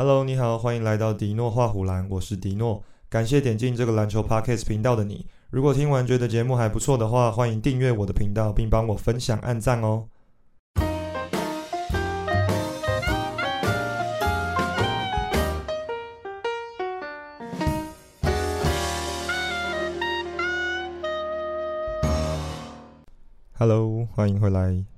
Hello，你好，欢迎来到迪诺画虎兰，我是迪诺。感谢点进这个篮球 Podcast 频道的你。如果听完觉得节目还不错的话，欢迎订阅我的频道，并帮我分享、按赞哦。Hello，欢迎回来。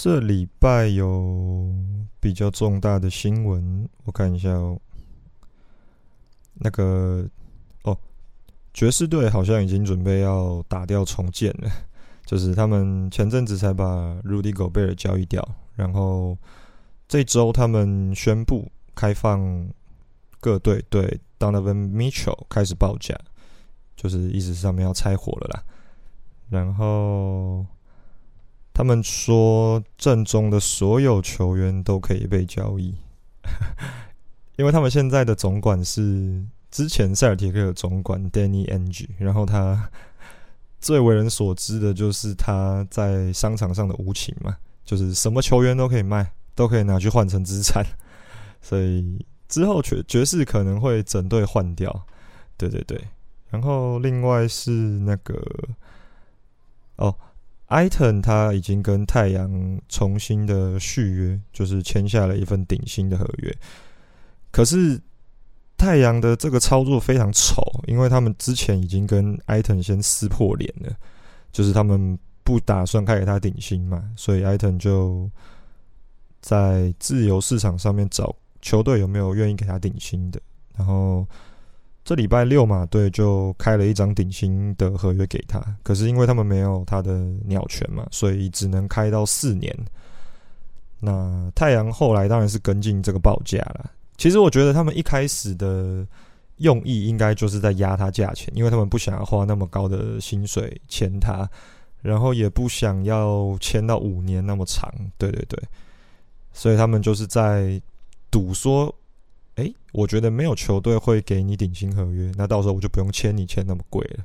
这礼拜有比较重大的新闻，我看一下哦。那个哦，爵士队好像已经准备要打掉重建了，就是他们前阵子才把 Rudy Gobert 交易掉，然后这周他们宣布开放各队对 Donovan Mitchell 开始报价，就是意思是他们要拆伙了啦。然后他们说，正中的所有球员都可以被交易，因为他们现在的总管是之前塞尔提克的总管 Danny Ng，然后他最为人所知的就是他在商场上的无情嘛，就是什么球员都可以卖，都可以拿去换成资产，所以之后爵爵士可能会整队换掉，对对对，然后另外是那个。哦，艾腾他已经跟太阳重新的续约，就是签下了一份顶薪的合约。可是太阳的这个操作非常丑，因为他们之前已经跟艾腾先撕破脸了，就是他们不打算开给他顶薪嘛，所以艾腾就在自由市场上面找球队有没有愿意给他顶薪的，然后。这礼拜六马队就开了一张顶薪的合约给他，可是因为他们没有他的鸟权嘛，所以只能开到四年。那太阳后来当然是跟进这个报价了。其实我觉得他们一开始的用意应该就是在压他价钱，因为他们不想要花那么高的薪水签他，然后也不想要签到五年那么长。对对对，所以他们就是在赌说。哎，我觉得没有球队会给你顶薪合约，那到时候我就不用签你签那么贵了，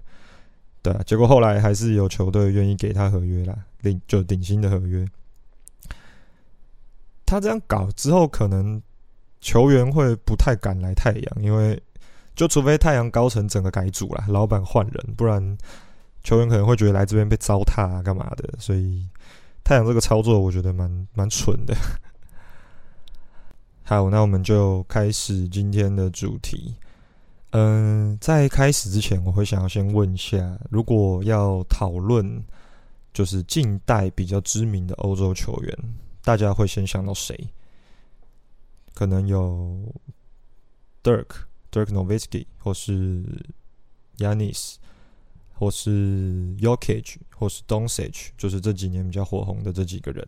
对啊。结果后来还是有球队愿意给他合约啦，顶就顶薪的合约。他这样搞之后，可能球员会不太敢来太阳，因为就除非太阳高层整个改组了，老板换人，不然球员可能会觉得来这边被糟蹋啊，干嘛的。所以太阳这个操作，我觉得蛮蛮蠢的。好，那我们就开始今天的主题。嗯，在开始之前，我会想要先问一下，如果要讨论就是近代比较知名的欧洲球员，大家会先想到谁？可能有 Dirk、Dirk Nowitzki，或是 Yanis，或是 Yokich，或是 Doncic，就是这几年比较火红的这几个人。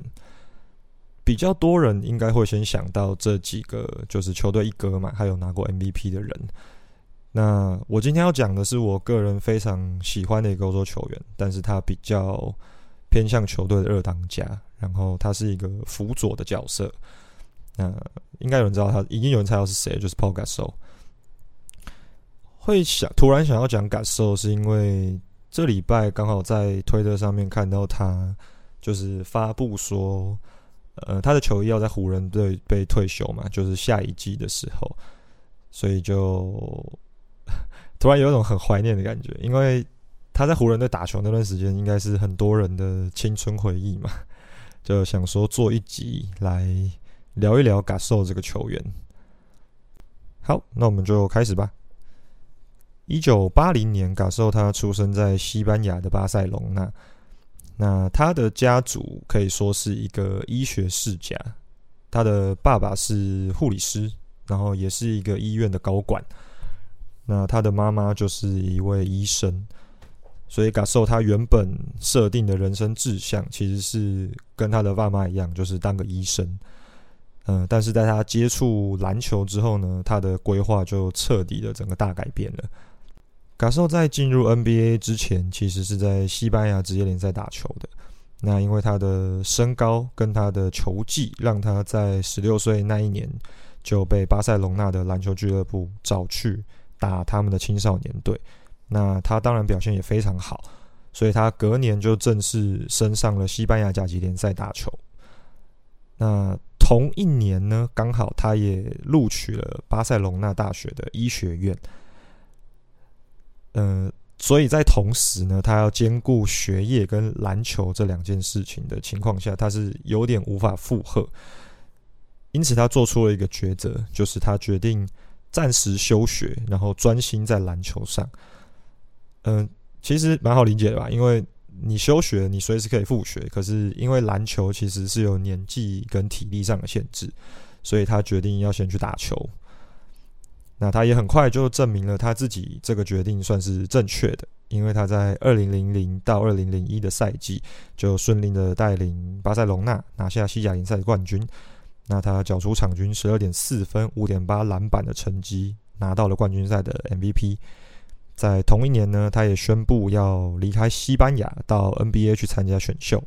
比较多人应该会先想到这几个，就是球队一哥嘛，还有拿过 MVP 的人。那我今天要讲的是我个人非常喜欢的一个欧洲球员，但是他比较偏向球队的二当家，然后他是一个辅佐的角色。那应该有人知道他，已经有人猜到是谁，就是 Paul Gasol。会想突然想要讲 Gasol，是因为这礼拜刚好在推特上面看到他，就是发布说。呃，他的球衣要在湖人队被退休嘛，就是下一季的时候，所以就 突然有一种很怀念的感觉，因为他在湖人队打球那段时间，应该是很多人的青春回忆嘛，就想说做一集来聊一聊感受这个球员。好，那我们就开始吧。一九八零年，感受他出生在西班牙的巴塞隆那。那他的家族可以说是一个医学世家，他的爸爸是护理师，然后也是一个医院的高管。那他的妈妈就是一位医生，所以感受他原本设定的人生志向其实是跟他的爸妈一样，就是当个医生。嗯，但是在他接触篮球之后呢，他的规划就彻底的整个大改变了。卡索在进入 NBA 之前，其实是在西班牙职业联赛打球的。那因为他的身高跟他的球技，让他在十六岁那一年就被巴塞隆纳的篮球俱乐部找去打他们的青少年队。那他当然表现也非常好，所以他隔年就正式升上了西班牙甲级联赛打球。那同一年呢，刚好他也录取了巴塞隆纳大学的医学院。嗯，所以在同时呢，他要兼顾学业跟篮球这两件事情的情况下，他是有点无法负荷。因此，他做出了一个抉择，就是他决定暂时休学，然后专心在篮球上。嗯，其实蛮好理解的吧？因为你休学，你随时可以复学。可是因为篮球其实是有年纪跟体力上的限制，所以他决定要先去打球。那他也很快就证明了他自己这个决定算是正确的，因为他在二零零零到二零零一的赛季就顺利的带领巴塞隆纳拿下西甲联赛冠军。那他缴出场均十二点四分、五点八篮板的成绩，拿到了冠军赛的 MVP。在同一年呢，他也宣布要离开西班牙，到 NBA 去参加选秀。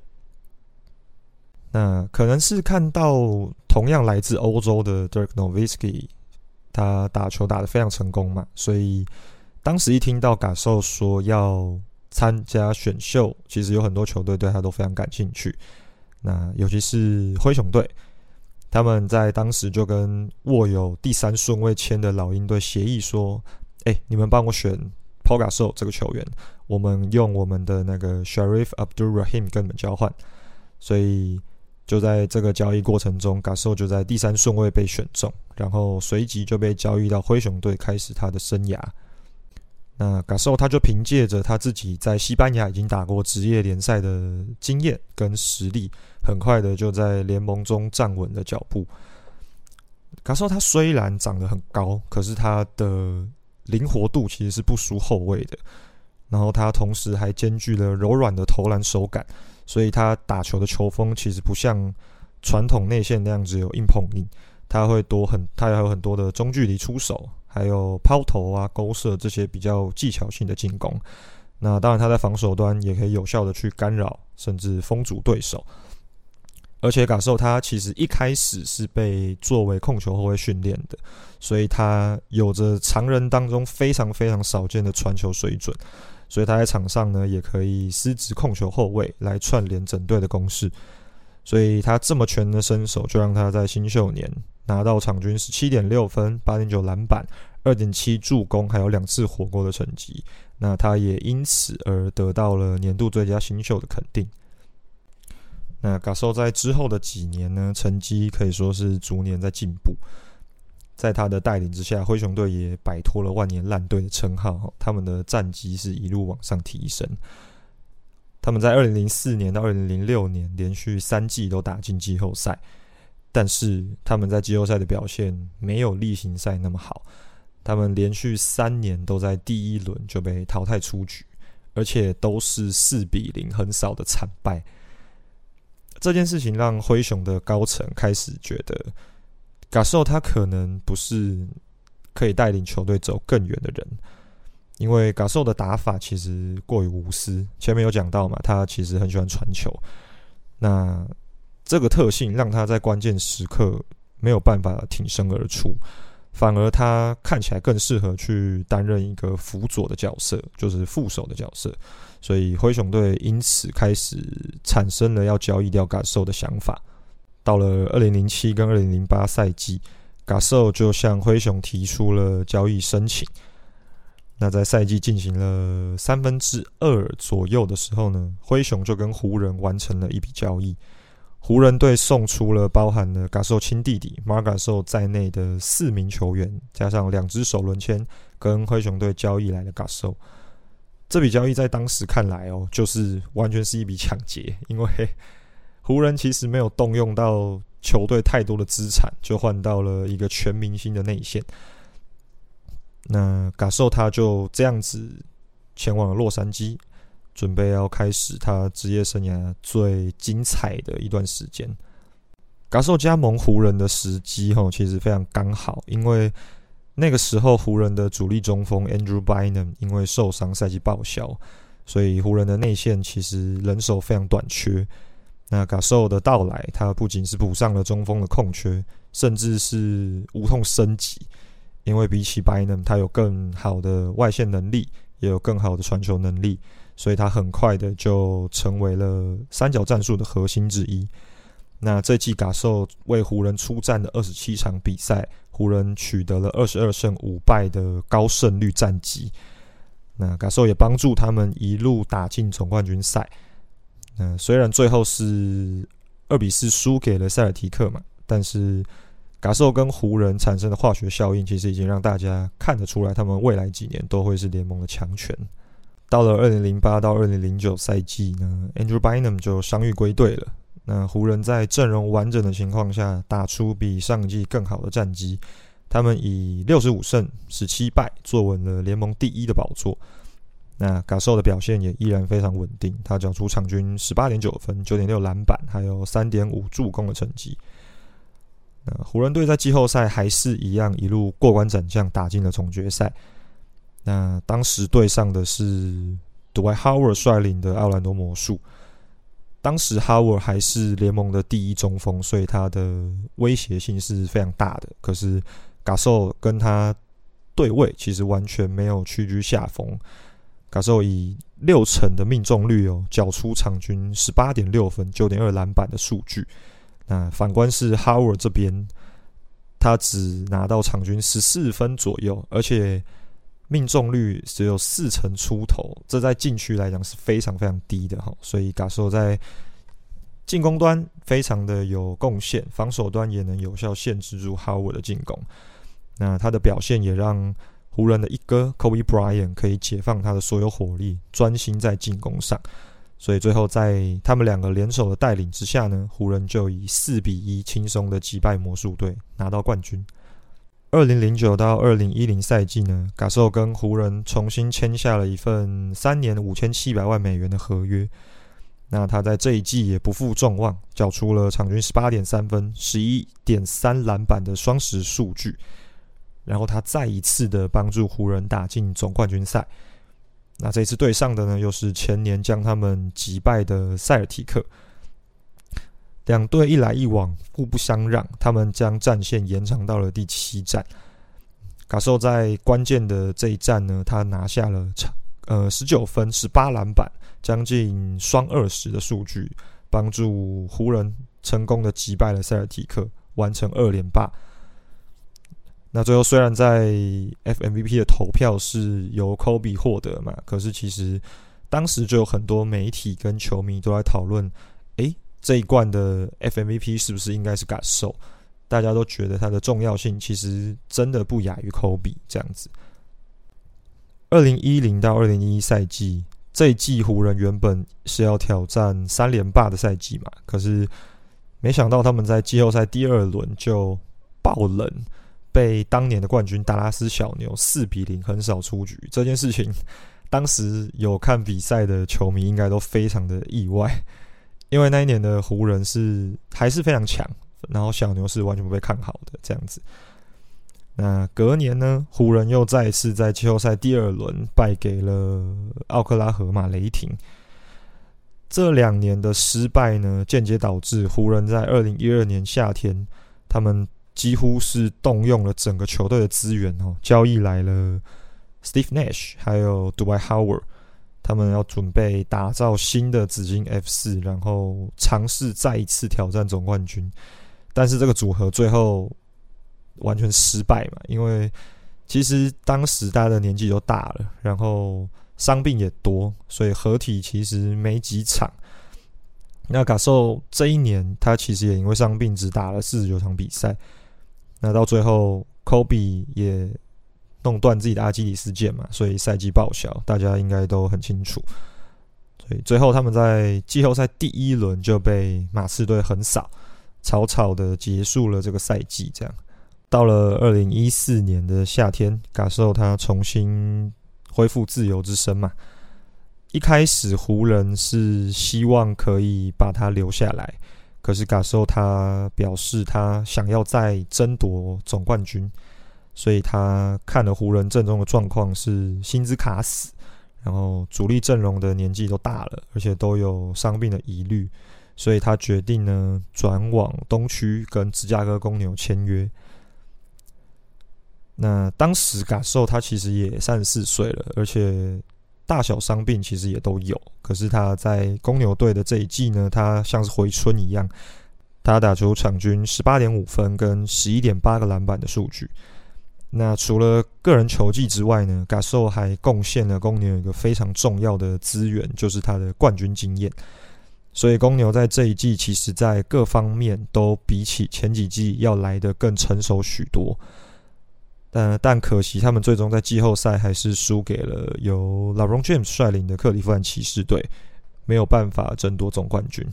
那可能是看到同样来自欧洲的 Dirk Nowitzki，他打球打得非常成功嘛，所以当时一听到感受说要参加选秀，其实有很多球队对他都非常感兴趣。那尤其是灰熊队，他们在当时就跟握有第三顺位签的老鹰队协议说：“哎，你们帮我选。” p o g a s o 这个球员，我们用我们的那个 Sharif Abdul Rahim 跟你们交换，所以就在这个交易过程中 g a s o 就在第三顺位被选中，然后随即就被交易到灰熊队开始他的生涯。那 g a s o 他就凭借着他自己在西班牙已经打过职业联赛的经验跟实力，很快的就在联盟中站稳了脚步。g a s o 他虽然长得很高，可是他的灵活度其实是不输后卫的，然后他同时还兼具了柔软的投篮手感，所以他打球的球风其实不像传统内线那样只有硬碰硬，他会多很，他还有很多的中距离出手，还有抛投啊、勾射这些比较技巧性的进攻。那当然他在防守端也可以有效的去干扰甚至封阻对手。而且感受他其实一开始是被作为控球后卫训练的，所以他有着常人当中非常非常少见的传球水准，所以他在场上呢也可以司职控球后卫来串联整队的攻势，所以他这么全能的身手，就让他在新秀年拿到场均十七点六分、八点九篮板、二点七助攻，还有两次火锅的成绩，那他也因此而得到了年度最佳新秀的肯定。那卡修在之后的几年呢，成绩可以说是逐年在进步。在他的带领之下，灰熊队也摆脱了万年烂队的称号，他们的战绩是一路往上提升。他们在二零零四年到二零零六年连续三季都打进季后赛，但是他们在季后赛的表现没有例行赛那么好。他们连续三年都在第一轮就被淘汰出局，而且都是四比零很少的惨败。这件事情让灰熊的高层开始觉得，嘎受他可能不是可以带领球队走更远的人，因为嘎受的打法其实过于无私。前面有讲到嘛，他其实很喜欢传球，那这个特性让他在关键时刻没有办法挺身而出，反而他看起来更适合去担任一个辅佐的角色，就是副手的角色。所以灰熊队因此开始产生了要交易掉嘎兽的想法。到了二零零七跟二零零八赛季，嘎兽就向灰熊提出了交易申请。那在赛季进行了三分之二左右的时候呢，灰熊就跟湖人完成了一笔交易。湖人队送出了包含了嘎兽亲弟弟马嘎兽在内的四名球员，加上两只首轮签，跟灰熊队交易来的嘎兽。这笔交易在当时看来哦，就是完全是一笔抢劫，因为湖人其实没有动用到球队太多的资产，就换到了一个全明星的内线。那嘎受他就这样子前往了洛杉矶，准备要开始他职业生涯最精彩的一段时间。嘎受加盟湖人的时机哈，其实非常刚好，因为。那个时候，湖人的主力中锋 Andrew Bynum 因为受伤，赛季报销，所以湖人的内线其实人手非常短缺。那卡秀的到来，他不仅是补上了中锋的空缺，甚至是无痛升级，因为比起 Bynum，他有更好的外线能力，也有更好的传球能力，所以他很快的就成为了三角战术的核心之一。那这季嘎兽为湖人出战的二十七场比赛，湖人取得了二十二胜五败的高胜率战绩。那嘎兽也帮助他们一路打进总冠军赛。那虽然最后是二比四输给了塞尔提克嘛，但是嘎兽跟湖人产生的化学效应，其实已经让大家看得出来，他们未来几年都会是联盟的强权。到了二零零八到二零零九赛季呢，Andrew Bynum 就伤愈归队了。那湖人，在阵容完整的情况下，打出比上季更好的战绩。他们以六十五胜十七败，坐稳了联盟第一的宝座。那嘎兽的表现也依然非常稳定，他缴出场均十八点九分、九点六篮板，还有三点五助攻的成绩。那湖人队在季后赛还是一样一路过关斩将，打进了总决赛。那当时对上的是 Dwight Howard 率领的奥兰多魔术。当时 Howard 还是联盟的第一中锋，所以他的威胁性是非常大的。可是 g a s o 跟他对位，其实完全没有屈居下风。Gasol 以六成的命中率哦，缴出场均十八点六分、九点二篮板的数据。那反观是 Howard 这边，他只拿到场均十四分左右，而且命中率只有四成出头，这在禁区来讲是非常非常低的哈。所以 Gasol 在进攻端非常的有贡献，防守端也能有效限制住 Howard 的进攻。那他的表现也让湖人的一哥 Kobe Bryant 可以解放他的所有火力，专心在进攻上。所以最后，在他们两个联手的带领之下呢，湖人就以四比一轻松的击败魔术队，拿到冠军。二零零九到二零一零赛季呢，嘎兽跟湖人重新签下了一份三年五千七百万美元的合约。那他在这一季也不负众望，缴出了场均十八点三分、十一点三篮板的双十数据。然后他再一次的帮助湖人打进总冠军赛。那这次对上的呢，又是前年将他们击败的塞尔提克。两队一来一往，互不相让，他们将战线延长到了第七战。卡兽在关键的这一战呢，他拿下了场呃十九分、十八篮板，将近双二十的数据，帮助湖人成功的击败了塞尔提克，完成二连霸。那最后虽然在 FMVP 的投票是由 Kobe 获得嘛，可是其实当时就有很多媒体跟球迷都在讨论，诶，这一冠的 FMVP 是不是应该是感受大家都觉得它的重要性其实真的不亚于 Kobe 这样子。二零一零到二零一一赛季这一季湖人原本是要挑战三连霸的赛季嘛，可是没想到他们在季后赛第二轮就爆冷。被当年的冠军达拉斯小牛四比零横扫出局，这件事情，当时有看比赛的球迷应该都非常的意外，因为那一年的湖人是还是非常强，然后小牛是完全不被看好的这样子。那隔年呢，湖人又再次在季后赛第二轮败给了奥克拉荷马雷霆。这两年的失败呢，间接导致湖人在二零一二年夏天他们。几乎是动用了整个球队的资源哦，交易来了 Steve Nash，还有 Dwight Howard，他们要准备打造新的紫金 F 四，然后尝试再一次挑战总冠军。但是这个组合最后完全失败嘛，因为其实当时大家的年纪都大了，然后伤病也多，所以合体其实没几场。那卡兽这一年他其实也因为伤病只打了四十九场比赛。那到最后，Kobe 也弄断自己的阿基里斯腱嘛，所以赛季报销，大家应该都很清楚。所以最后他们在季后赛第一轮就被马刺队横扫，草草的结束了这个赛季。这样到了二零一四年的夏天，感受他重新恢复自由之身嘛。一开始湖人是希望可以把他留下来。可是嘎兽他表示他想要再争夺总冠军，所以他看了湖人阵中的状况是薪资卡死，然后主力阵容的年纪都大了，而且都有伤病的疑虑，所以他决定呢转往东区跟芝加哥公牛签约。那当时嘎兽他其实也三十四岁了，而且。大小伤病其实也都有，可是他在公牛队的这一季呢，他像是回春一样，他打出场均十八点五分跟十一点八个篮板的数据。那除了个人球技之外呢 g a s o 还贡献了公牛一个非常重要的资源，就是他的冠军经验。所以公牛在这一季，其实在各方面都比起前几季要来的更成熟许多。但但可惜，他们最终在季后赛还是输给了由 LeBron James 率领的克利夫兰骑士队，没有办法争夺总冠军。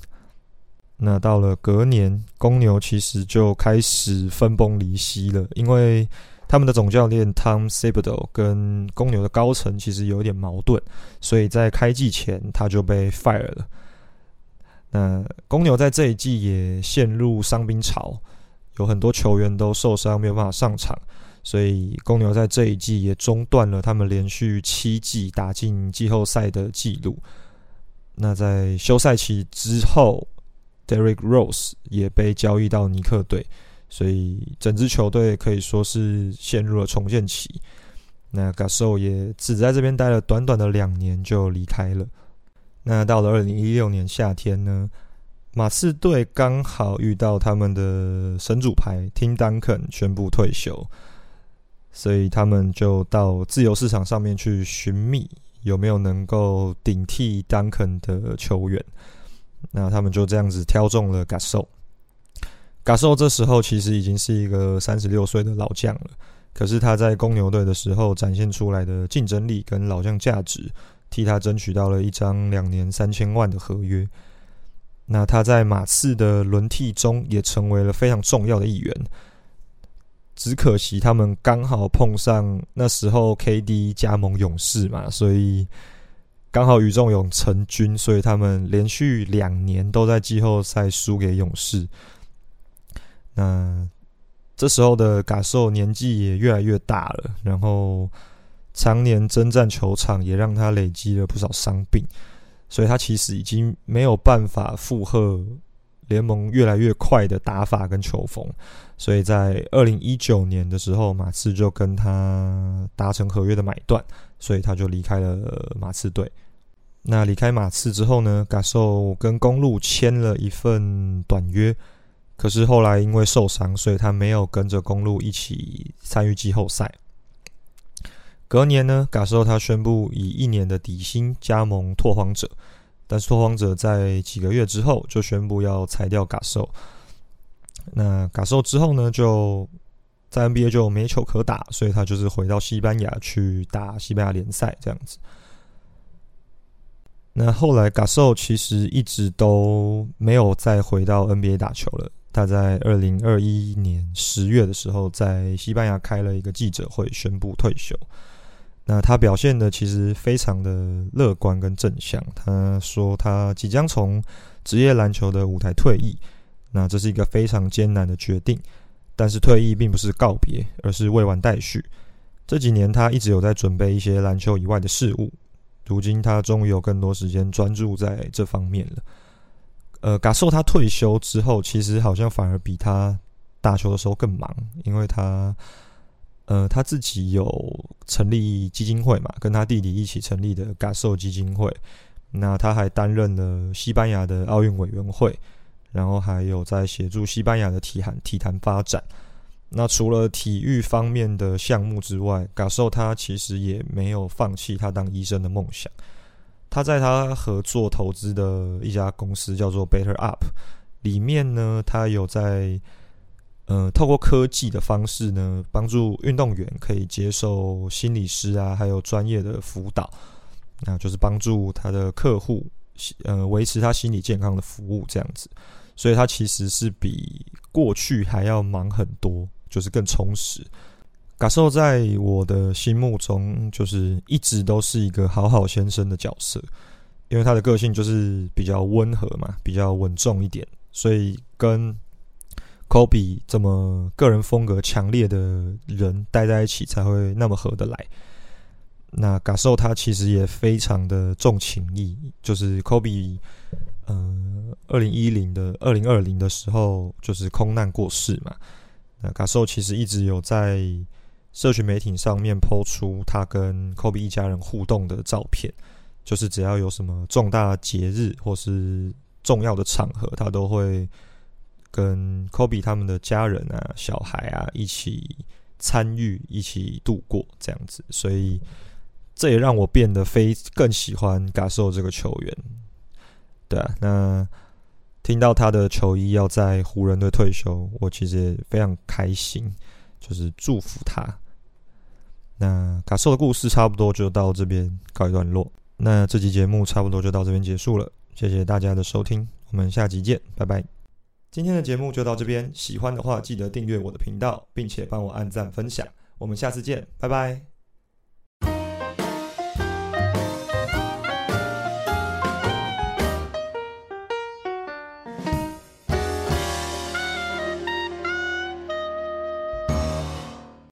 那到了隔年，公牛其实就开始分崩离析了，因为他们的总教练 Tom s a b a d o 跟公牛的高层其实有点矛盾，所以在开季前他就被 fire 了。那公牛在这一季也陷入伤兵潮，有很多球员都受伤，没有办法上场。所以公牛在这一季也中断了他们连续七季打进季后赛的记录。那在休赛期之后，Derrick Rose 也被交易到尼克队，所以整支球队可以说是陷入了重建期。那 g a s o 也只在这边待了短短的两年就离开了。那到了二零一六年夏天呢，马刺队刚好遇到他们的神主牌 Tim Duncan 宣布退休。所以他们就到自由市场上面去寻觅有没有能够顶替 Duncan 的球员。那他们就这样子挑中了 Gasol。Gasol 这时候其实已经是一个三十六岁的老将了，可是他在公牛队的时候展现出来的竞争力跟老将价值，替他争取到了一张两年三千万的合约。那他在马刺的轮替中也成为了非常重要的一员。只可惜他们刚好碰上那时候 KD 加盟勇士嘛，所以刚好宇宙勇成军，所以他们连续两年都在季后赛输给勇士。那这时候的感受年纪也越来越大了，然后常年征战球场也让他累积了不少伤病，所以他其实已经没有办法负荷。联盟越来越快的打法跟球风，所以在二零一九年的时候，马刺就跟他达成合约的买断，所以他就离开了马刺队。那离开马刺之后呢，感受跟公路签了一份短约，可是后来因为受伤，所以他没有跟着公路一起参与季后赛。隔年呢，感受他宣布以一年的底薪加盟拓荒者。但是拓荒者在几个月之后就宣布要裁掉嘎兽。那嘎兽之后呢，就在 NBA 就没球可打，所以他就是回到西班牙去打西班牙联赛这样子。那后来嘎兽其实一直都没有再回到 NBA 打球了。他在二零二一年十月的时候，在西班牙开了一个记者会，宣布退休。那他表现的其实非常的乐观跟正向。他说他即将从职业篮球的舞台退役，那这是一个非常艰难的决定。但是退役并不是告别，而是未完待续。这几年他一直有在准备一些篮球以外的事物，如今他终于有更多时间专注在这方面了。呃，感受他退休之后，其实好像反而比他打球的时候更忙，因为他。呃，他自己有成立基金会嘛，跟他弟弟一起成立的感受基金会。那他还担任了西班牙的奥运委员会，然后还有在协助西班牙的体坛体坛发展。那除了体育方面的项目之外，感受他其实也没有放弃他当医生的梦想。他在他合作投资的一家公司叫做 Better Up 里面呢，他有在。呃，透过科技的方式呢，帮助运动员可以接受心理师啊，还有专业的辅导，那就是帮助他的客户，呃，维持他心理健康的服务这样子。所以，他其实是比过去还要忙很多，就是更充实。感受在我的心目中，就是一直都是一个好好先生的角色，因为他的个性就是比较温和嘛，比较稳重一点，所以跟。科比这么个人风格强烈的人待在一起才会那么合得来。那感受他其实也非常的重情义，就是科比，嗯，二零一零的二零二零的时候就是空难过世嘛。那感受其实一直有在社群媒体上面抛出他跟科比一家人互动的照片，就是只要有什么重大节日或是重要的场合，他都会。跟科比他们的家人啊、小孩啊一起参与、一起度过这样子，所以这也让我变得非更喜欢嘎兽这个球员。对啊，那听到他的球衣要在湖人队退休，我其实也非常开心，就是祝福他。那嘎兽的故事差不多就到这边告一段落。那这期节目差不多就到这边结束了，谢谢大家的收听，我们下集见，拜拜。今天的节目就到这边，喜欢的话记得订阅我的频道，并且帮我按赞分享，我们下次见，拜拜。